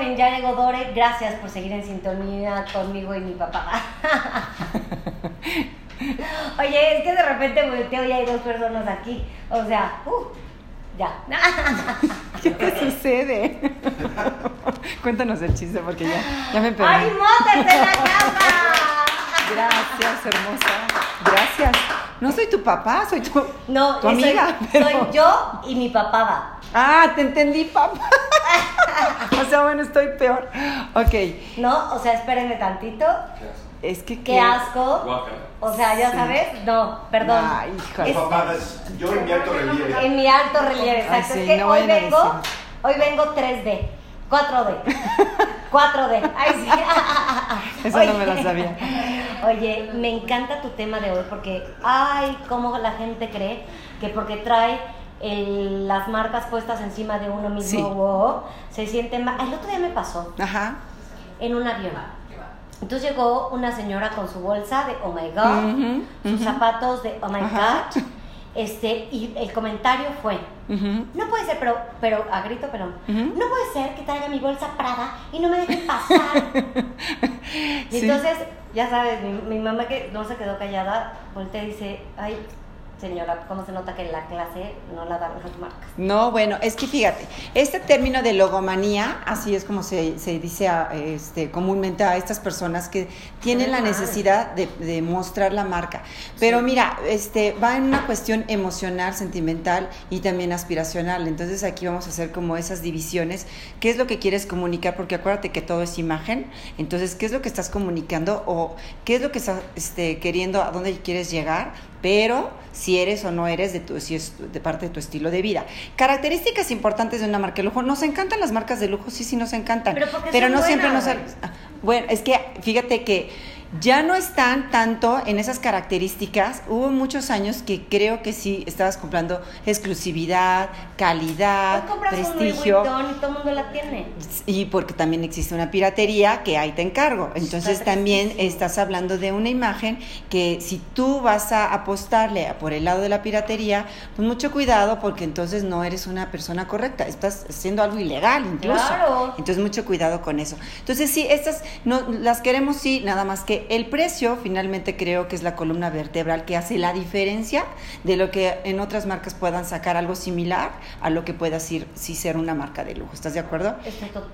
en Ya llegó Dore. Gracias por seguir en sintonía conmigo y mi papá. Oye, es que de repente volteo y hay dos personas aquí. O sea, uh, ya. ¿Qué te sucede? Cuéntanos el chiste porque ya, ya me perdí. ¡Ay, motas en la cama! Gracias, hermosa. No soy tu papá, soy tu, No, tu soy- amiga. soy, pero- yo y mi papá va. Ah, te entendí, papá. o sea, bueno, estoy peor. Ok. No, o sea, espérenme tantito. Es que Qué asco. Guácala. O sea, ya Sí. sabes. No, perdón. Ay, híjole. Es- Papadas, yo en mi alto relieve. En mi alto relieve, exacto. Ay, sí, es que no hoy vengo, hoy vengo 3D, 4D, 4D. Ay, sí. Eso no me lo sabía. Oye, me encanta tu tema de hoy porque, ay, cómo la gente cree que porque trae el- las marcas puestas encima de uno mismo, Sí. wow, se siente mal. El otro día me pasó Ajá. en un avión. Entonces llegó una señora con su bolsa de Oh My God, sus zapatos de Oh My Ajá. God, este, y el comentario fue, no puede ser, pero, pero a grito, pero no puede ser que traiga mi bolsa Prada y no me dejen pasar. Y entonces, ya sabes, mi, mi mamá que no se quedó callada, voltea y dice, ay, señora, ¿cómo se nota que en la clase no la dan las marcas? No, bueno, es que fíjate, este término de logomanía, así es como se, se dice a, este, comúnmente a estas personas que tienen la necesidad de, de mostrar la marca. Pero mira, este, va en una cuestión emocional, sentimental y también aspiracional. Entonces aquí vamos a hacer como esas divisiones. ¿Qué es lo que quieres comunicar? Porque acuérdate que todo es imagen. Entonces, ¿qué es lo que estás comunicando o qué es lo que estás este, queriendo, a dónde quieres llegar? Pero si eres o no eres de tu, si es de parte de tu estilo de vida. Características importantes de una marca de lujo. Nos encantan las marcas de lujo, sí, sí nos encantan. Pero no siempre nos. Ah, Bueno, es que fíjate que ya no están tanto en esas características. Hubo muchos años que creo que sí estabas comprando exclusividad, calidad, compras un Louis prestigio. Y todo el mundo la tiene. Y porque también existe una piratería que ahí te encargo. Entonces Está también estás hablando de una imagen que si tú vas a apostarle por el lado de la piratería, pues mucho cuidado porque entonces no eres una persona correcta, estás haciendo algo ilegal incluso. Claro. Entonces mucho cuidado con eso. Entonces sí, estas no, las queremos sí, nada más que el precio finalmente creo que es la columna vertebral que hace la diferencia de lo que en otras marcas puedan sacar algo similar a lo que pueda ser, sí ser una marca de lujo. ¿Estás de acuerdo?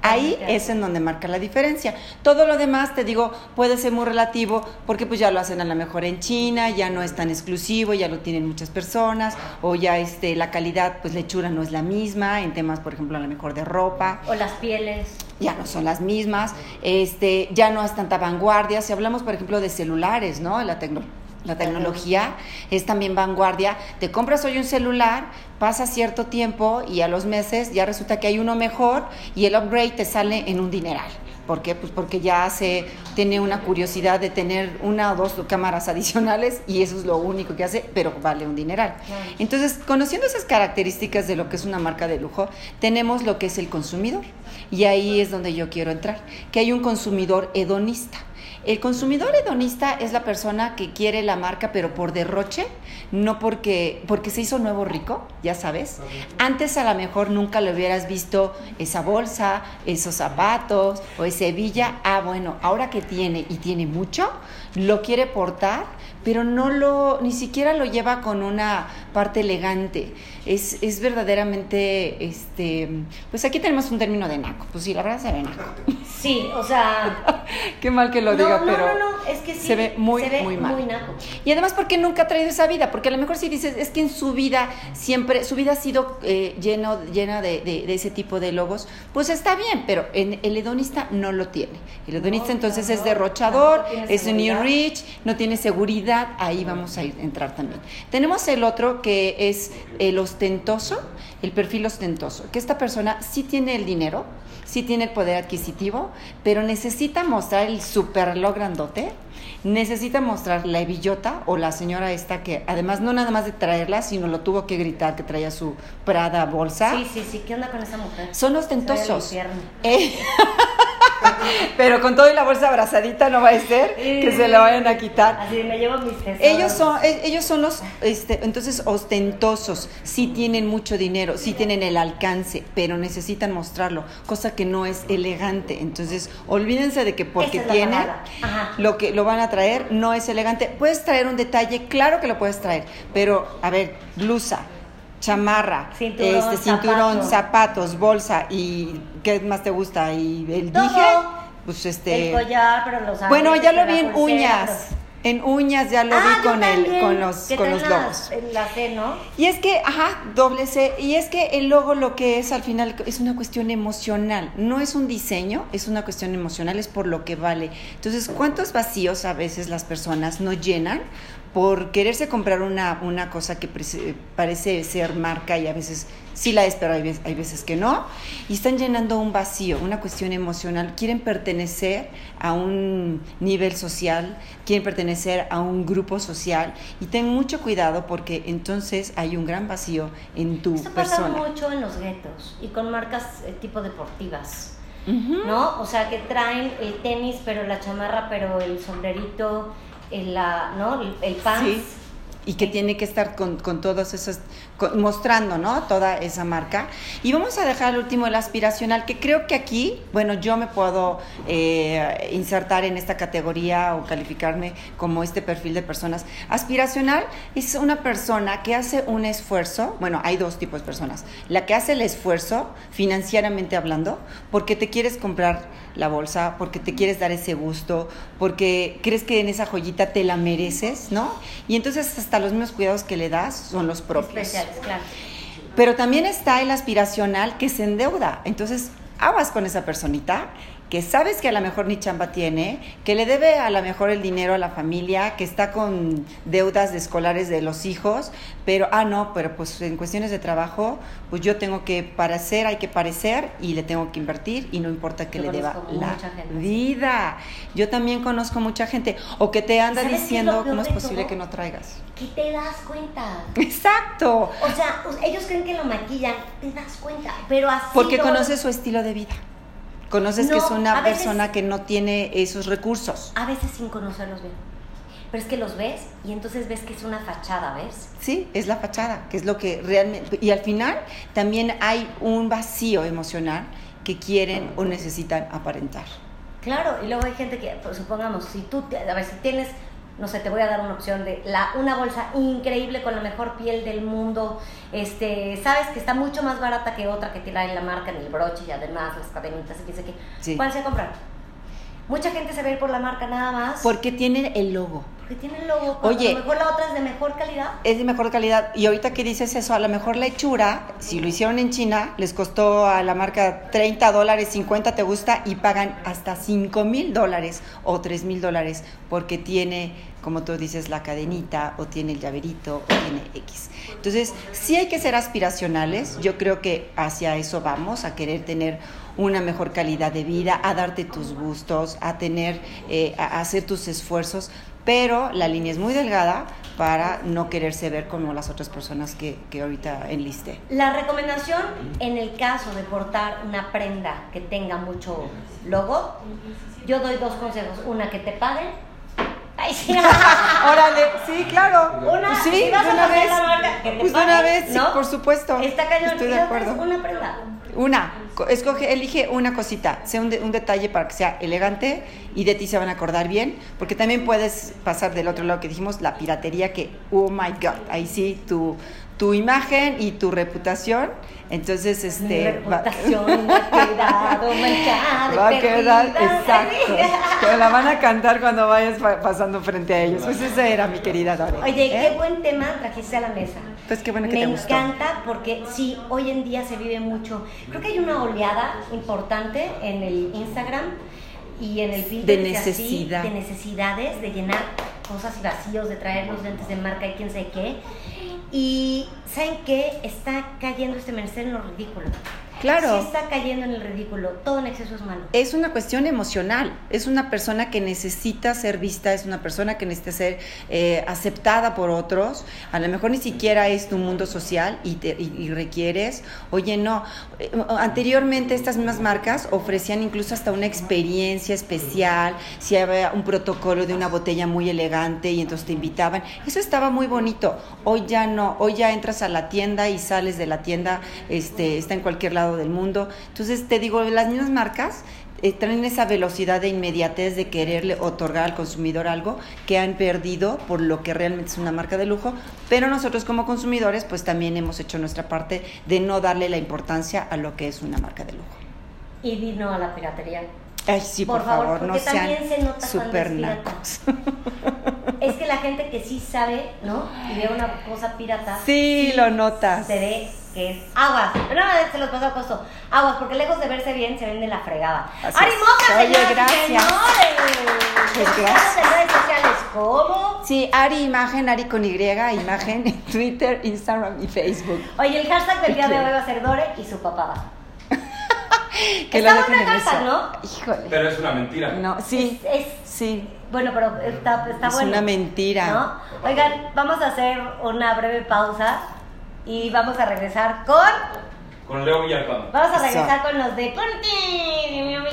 Ahí es en donde marca la diferencia. Todo lo demás, te digo, puede ser muy relativo porque pues ya lo hacen a lo mejor en China, ya no es tan exclusivo, ya lo tienen muchas personas, o ya este, la calidad, pues la hechura no es la misma, en temas, por ejemplo, a lo mejor de ropa, O las pieles. Ya no son las mismas, este, ya no es tanta vanguardia. Si hablamos, por ejemplo, de celulares, ¿no? La, tecno- la tecnología es también vanguardia. Te compras hoy un celular, pasa cierto tiempo y a los meses ya resulta que hay uno mejor y el upgrade te sale en un dineral. ¿Por qué? Pues porque ya se tiene una curiosidad de tener una o dos cámaras adicionales y eso es lo único que hace, pero vale un dineral. Entonces, conociendo esas características de lo que es una marca de lujo, tenemos lo que es el consumidor. Y ahí es donde yo quiero entrar, que hay un consumidor hedonista. El consumidor hedonista es la persona que quiere la marca, pero por derroche, no porque, porque se hizo nuevo rico, ya sabes. Antes a lo mejor nunca le hubieras visto esa bolsa, esos zapatos o ese villa. Ah, bueno, ahora que tiene y tiene mucho, lo quiere portar, pero no lo, ni siquiera lo lleva con una parte elegante. Es, es verdaderamente, este, pues aquí tenemos un término de naco. Pues sí, la verdad se ve naco. Sí, o sea. Qué mal que lo no, diga, no, pero no, no, es que sí. se ve muy, se ve muy mal. Muy naco. Y además porque nunca ha traído esa vida, porque a lo mejor si dices, es que en su vida siempre, su vida ha sido eh, lleno, llena de, de- de ese tipo de logos, pues está bien, pero en, el hedonista no lo tiene. El hedonista entonces es derrochador, es un new rich, no tiene seguridad, ahí vamos a ir- entrar también. Tenemos el otro que es el ostentoso, el perfil ostentoso, que esta persona sí tiene el dinero, sí tiene el poder adquisitivo, pero necesita mostrar el super reloj grandote, necesita mostrar la billota o la señora esta que además no nada más de traerla, sino lo tuvo que gritar que traía su Prada bolsa. Sí, sí, sí. ¿Qué onda con esa mujer? Son ostentosos. Eh, Pero con todo y la bolsa abrazadita no va a ser que se la vayan a quitar. Así me llevo mis tesoros. Ellos son, e- ellos son los, este, entonces, ostentosos, sí tienen mucho dinero, sí tienen el alcance, pero necesitan mostrarlo, cosa que no es elegante. Entonces, olvídense de que porque es. Ajá. lo que lo van a traer no es elegante. Puedes traer un detalle, claro que lo puedes traer, pero, a ver, blusa, chamarra, Cinturón, este, cinturón, zapato. zapatos, bolsa y ¿qué más te gusta? Y el Todo. Pues este... El collar, pero los Bueno, ya lo vi en uñas. En uñas ya lo Ah, vi con el, con los, con los la- logos. La C, ¿no? Y es que, ajá, doble C, y es que el logo lo que es al final es una cuestión emocional, no es un diseño, es una cuestión emocional, es por lo que vale. Entonces, ¿cuántos vacíos a veces las personas no llenan por quererse comprar una, una cosa que parece ser marca y a veces sí la es, pero hay veces, hay veces que no, y están llenando un vacío, una cuestión emocional, quieren pertenecer a un nivel social, quieren pertenecer a un grupo social, y ten mucho cuidado porque entonces hay un gran vacío en tu Esto pasa persona. mucho en los guetos y con marcas eh, tipo deportivas. ¿no? O sea, que traen el tenis, pero la chamarra, pero el sombrerito, el, la, ¿no? El, el pants. Sí. Y que tiene que estar con, con todas esas, con- mostrando, ¿no? Toda esa marca. Y vamos a dejar al último el aspiracional, que creo que aquí, bueno, yo me puedo eh, insertar en esta categoría o calificarme como este perfil de personas. Aspiracional es una persona que hace un esfuerzo, bueno, hay dos tipos de personas. La que hace el esfuerzo, financieramente hablando, porque te quieres comprar la bolsa, porque te quieres dar ese gusto, porque crees que en esa joyita te la mereces, ¿no? Y entonces hasta los mismos cuidados que le das son los propios. Especiales, claro. Pero también está el aspiracional que se endeuda. Entonces, aguas con esa personita que sabes que a lo mejor ni chamba tiene, que le debe a lo mejor el dinero a la familia, que está con deudas de escolares de los hijos, pero, ah, no, pero pues en cuestiones de trabajo, pues yo tengo que parecer, hay que parecer y le tengo que invertir y no importa que Yo le deba la vida. Yo también conozco mucha gente, o que te anda ¿Sabes qué es lo diciendo cómo es posible todo? que no traigas. ¿Qué te das cuenta? Exacto. O sea, ellos creen que lo maquillan, te das cuenta, pero así Porque lo- conoces su estilo de vida. Conoces que es una veces- persona que no tiene esos recursos. A veces sin conocerlos bien. Pero es que los ves y entonces ves que es una fachada, ¿ves? Sí, es la fachada, que es lo que realmente... Y al final también hay un vacío emocional que quieren o necesitan aparentar. Claro, y luego hay gente que, pues, supongamos, si tú, a ver, si tienes, no sé, te voy a dar una opción de la, una bolsa increíble con la mejor piel del mundo, este, sabes que está mucho más barata que otra que trae la marca en el broche y además las cadenitas y dice que, Sí. ¿cuál se comprar? Mucha gente se va a ir por la marca nada más Porque tienen el logo. porque tiene el logo, Oye. a lo mejor la otra es de mejor calidad. Es de mejor calidad. Y ahorita que dices eso, a lo mejor la hechura, si lo hicieron en China, les costó a la marca 30 dólares, 50 te gusta, y pagan hasta 5 mil dólares o 3 mil dólares porque tiene, como tú dices, la cadenita, o tiene el llaverito, o tiene X. Entonces, sí hay que ser aspiracionales. Yo creo que hacia eso vamos, a querer tener una mejor calidad de vida, a darte tus gustos, a tener, eh, a hacer tus esfuerzos, pero la línea es muy delgada para no quererse ver como las otras personas que, que ahorita enlisté. La recomendación en el caso de portar una prenda que tenga mucho logo, yo doy dos consejos. Una, que te paguen. Ay, sí. Órale, sí, claro. Una, sí, si vas de a una vez. la marca, que te Pues una vez, sí, por supuesto. Está cañón. Estoy de acuerdo. Una prenda. Una, escoge, elige una cosita, sea un, de- un detalle para que sea elegante y de ti se van a acordar bien, porque también puedes pasar del otro lado que dijimos, la piratería, que, oh my god, ahí sí, tu, tu imagen y tu reputación, entonces, Mi este... va- reputación ha quedado manchada y Va a quedar, exacto. Que la van a cantar cuando vayas pa- pasando frente a ellos. Pues esa era mi querida Dore. Oye, ¿eh? qué buen tema trajiste a la mesa. Pues qué bueno que Me te gustó. encanta porque sí, hoy en día se vive mucho. Creo que hay una oleada importante en el Instagram y en el Pinterest así, necesidad. de necesidades, de llenar cosas y vacíos, de traer los lentes de marca y quién sabe qué. Y ¿saben qué? Está cayendo este menester en lo ridículo. Claro. sí está cayendo en el ridículo. Todo en exceso es malo. Es una cuestión emocional, es una persona que necesita ser vista, es una persona que necesita ser eh, aceptada por otros, a lo mejor ni siquiera es tu mundo social y, te- y- y requieres, oye, no, Eh, anteriormente estas mismas marcas ofrecían incluso hasta una experiencia especial, si había un protocolo de una botella muy elegante y entonces te invitaban, eso estaba muy bonito, hoy ya no, hoy ya entras a la tienda y sales de la tienda, este, está en cualquier lado del mundo, entonces te digo, las mismas marcas eh, traen esa velocidad de inmediatez de quererle otorgar al consumidor algo que han perdido por lo que realmente es una marca de lujo, pero nosotros como consumidores pues también hemos hecho nuestra parte de no darle la importancia a lo que es una marca de lujo. Y di no a la piratería. Ay, sí, por, Por favor, favor, no porque sean también se nota super nacos. Es que la gente que sí sabe, ¿no? Y ve una cosa pirata. Sí, lo notas. Se ve que es aguas. Pero no, se los pasó a costo. Aguas, porque lejos de verse bien, se ven de la fregada. Así ¡Ari es. Moca, Oye, señoras gracias. señores! Pues gracias. en redes sociales como... Sí, Ari Imagen, Ari con Y, Imagen en Twitter, Instagram y Facebook. Oye, el hashtag del día de hoy va a ser Dore y su papada. Que Está buena eso. ¿no? Híjole. Pero es una mentira. No, sí, Es, es- sí. Bueno, pero está, está Es bueno. una mentira. ¿no? Oigan, vamos a hacer una breve pausa y vamos a regresar con... Con Leo Villalpando. Vamos a regresar con los de Conti.